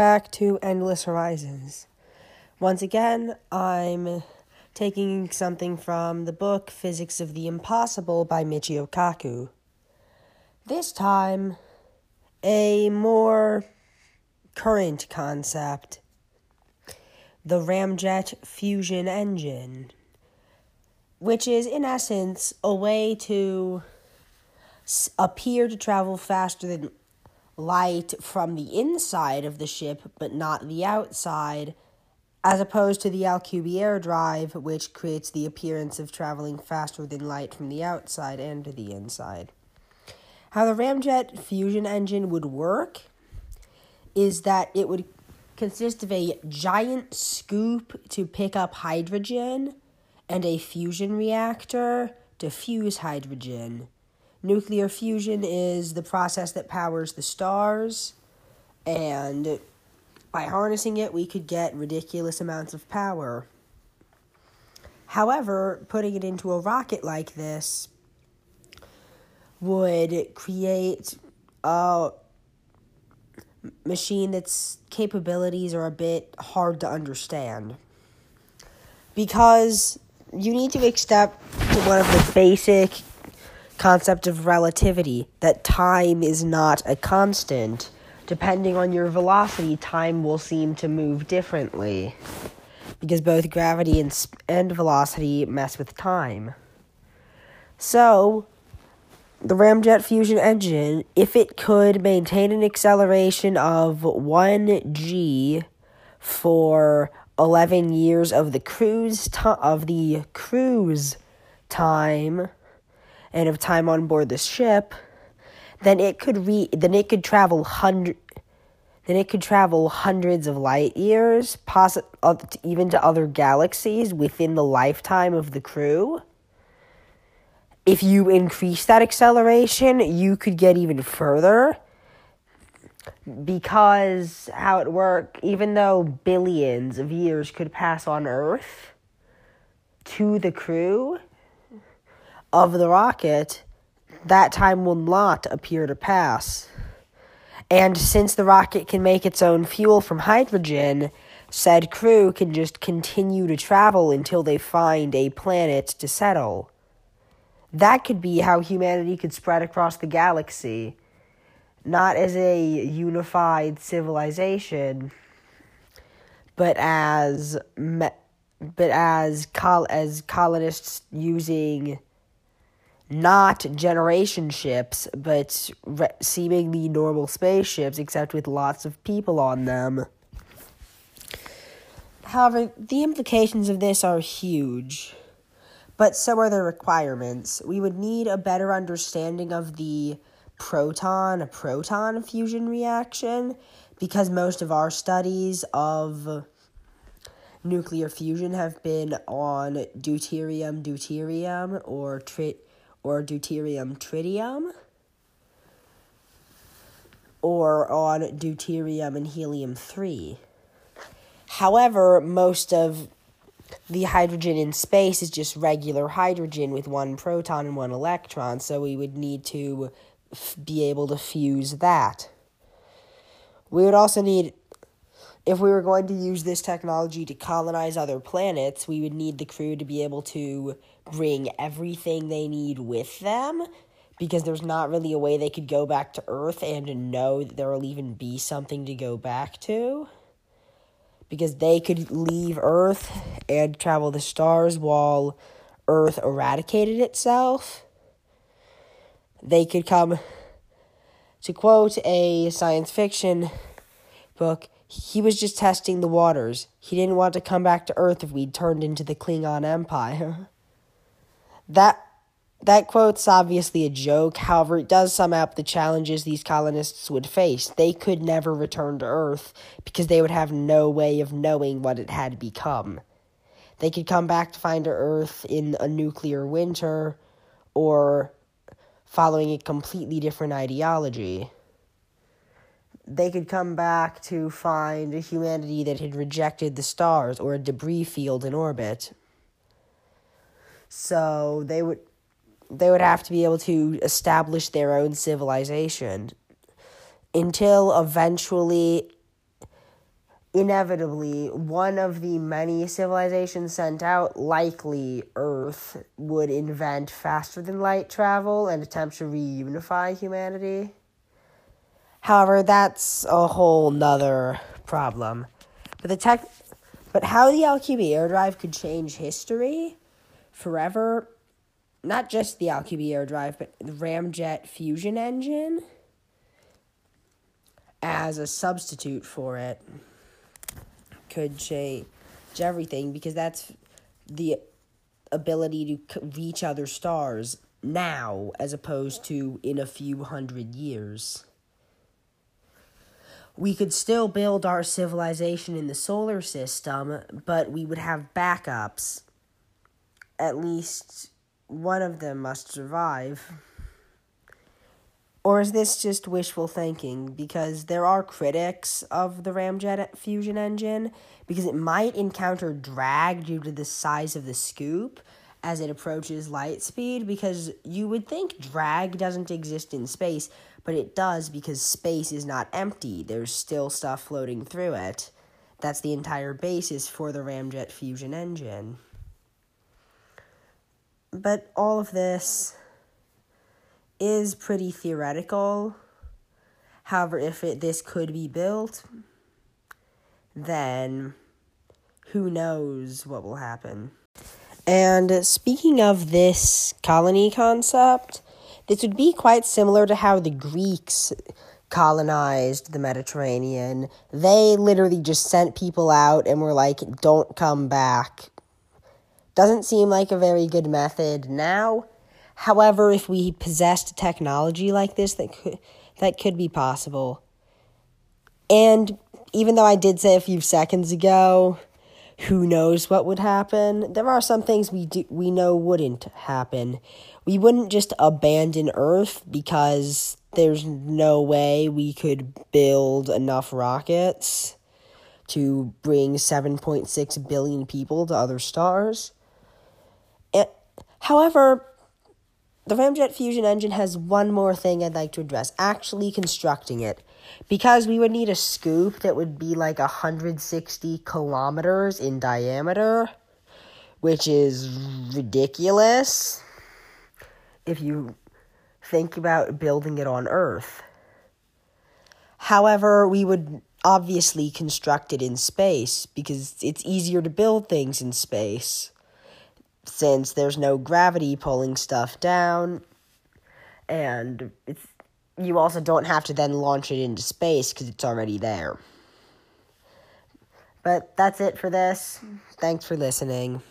back to Endless Horizons. Once again, I'm taking something from the book Physics of the Impossible by Michio Kaku. This time, a more current concept the ramjet fusion engine, which is in essence a way to appear to travel faster than light from the inside of the ship, but not the outside, as opposed to the Alcubierre drive, which creates the appearance of traveling faster than light from the outside and to the inside. How the ramjet fusion engine would work is that it would consist of a giant scoop to pick up hydrogen and a fusion reactor to fuse hydrogen. Nuclear fusion is the process that powers the stars, and by harnessing it, we could get ridiculous amounts of power. However, putting it into a rocket like this would create a machine that's capabilities are a bit hard to understand. Because you need to accept one of the basic concept of relativity that time is not a constant. Depending on your velocity, time will seem to move differently because both gravity and, and velocity mess with time. So, the ramjet fusion engine, if it could maintain an acceleration of 1g for 11 years of the cruise to- of the cruise time, and of time on board the ship, then it could re then it could travel hundred then it could travel hundreds of light years, poss- even to other galaxies within the lifetime of the crew. If you increase that acceleration, you could get even further. Because how it worked, even though billions of years could pass on Earth to the crew, of the rocket, that time will not appear to pass. And since the rocket can make its own fuel from hydrogen, said crew can just continue to travel until they find a planet to settle. That could be how humanity could spread across the galaxy, not as a unified civilization, but as but as col- as colonists using not generation ships, but re- seemingly normal spaceships, except with lots of people on them. However, the implications of this are huge, but so are the requirements. We would need a better understanding of the proton proton fusion reaction because most of our studies of nuclear fusion have been on deuterium deuterium or trit or deuterium tritium or on deuterium and helium 3. However, most of the hydrogen in space is just regular hydrogen with one proton and one electron, so we would need to f- be able to fuse that. We would also need, if we were going to use this technology to colonize other planets, we would need the crew to be able to bring everything they need with them because there's not really a way they could go back to Earth and know that there will even be something to go back to. Because they could leave Earth and travel the stars while Earth eradicated itself. They could come, to quote a science fiction book, he was just testing the waters. He didn't want to come back to Earth if we'd turned into the Klingon Empire. That that quote's obviously a joke, however, it does sum up the challenges these colonists would face. They could never return to Earth because they would have no way of knowing what it had become. They could come back to find Earth in a nuclear winter or following a completely different ideology. They could come back to find a humanity that had rejected the stars or a debris field in orbit. So they would they would have to be able to establish their own civilization until eventually inevitably, one of the many civilizations sent out, likely Earth, would invent faster than light travel and attempt to reunify humanity. However, that's a whole nother problem. But the tech but how the Alcubierre drive could change history forever, not just the Alcubierre drive, but the Ramjet fusion engine as a substitute for it could change everything because that's the ability to reach other stars now as opposed to in a few hundred years. We could still build our civilization in the solar system, but we would have backups. At least one of them must survive. Or is this just wishful thinking? Because there are critics of the Ramjet fusion engine, because it might encounter drag due to the size of the scoop as it approaches light speed. Because you would think drag doesn't exist in space, but it does because space is not empty, there's still stuff floating through it. That's the entire basis for the Ramjet fusion engine. But all of this is pretty theoretical. However, if it this could be built, then who knows what will happen. And speaking of this colony concept, this would be quite similar to how the Greeks colonized the Mediterranean. They literally just sent people out and were like, don't come back. Doesn't seem like a very good method now. However, if we possessed technology like this, that could that could be possible. And even though I did say a few seconds ago, who knows what would happen? There are some things we do we know wouldn't happen. We wouldn't just abandon Earth because there's no way we could build enough rockets to bring 7.6 billion people to other stars. And, however, the Ramjet fusion engine has one more thing I'd like to address actually constructing it. Because we would need a scoop that would be like 160 kilometers in diameter, which is ridiculous if you think about building it on Earth. However, we would obviously construct it in space because it's easier to build things in space since there's no gravity pulling stuff down and it's you also don't have to then launch it into space because it's already there. But that's it for this. Thanks for listening.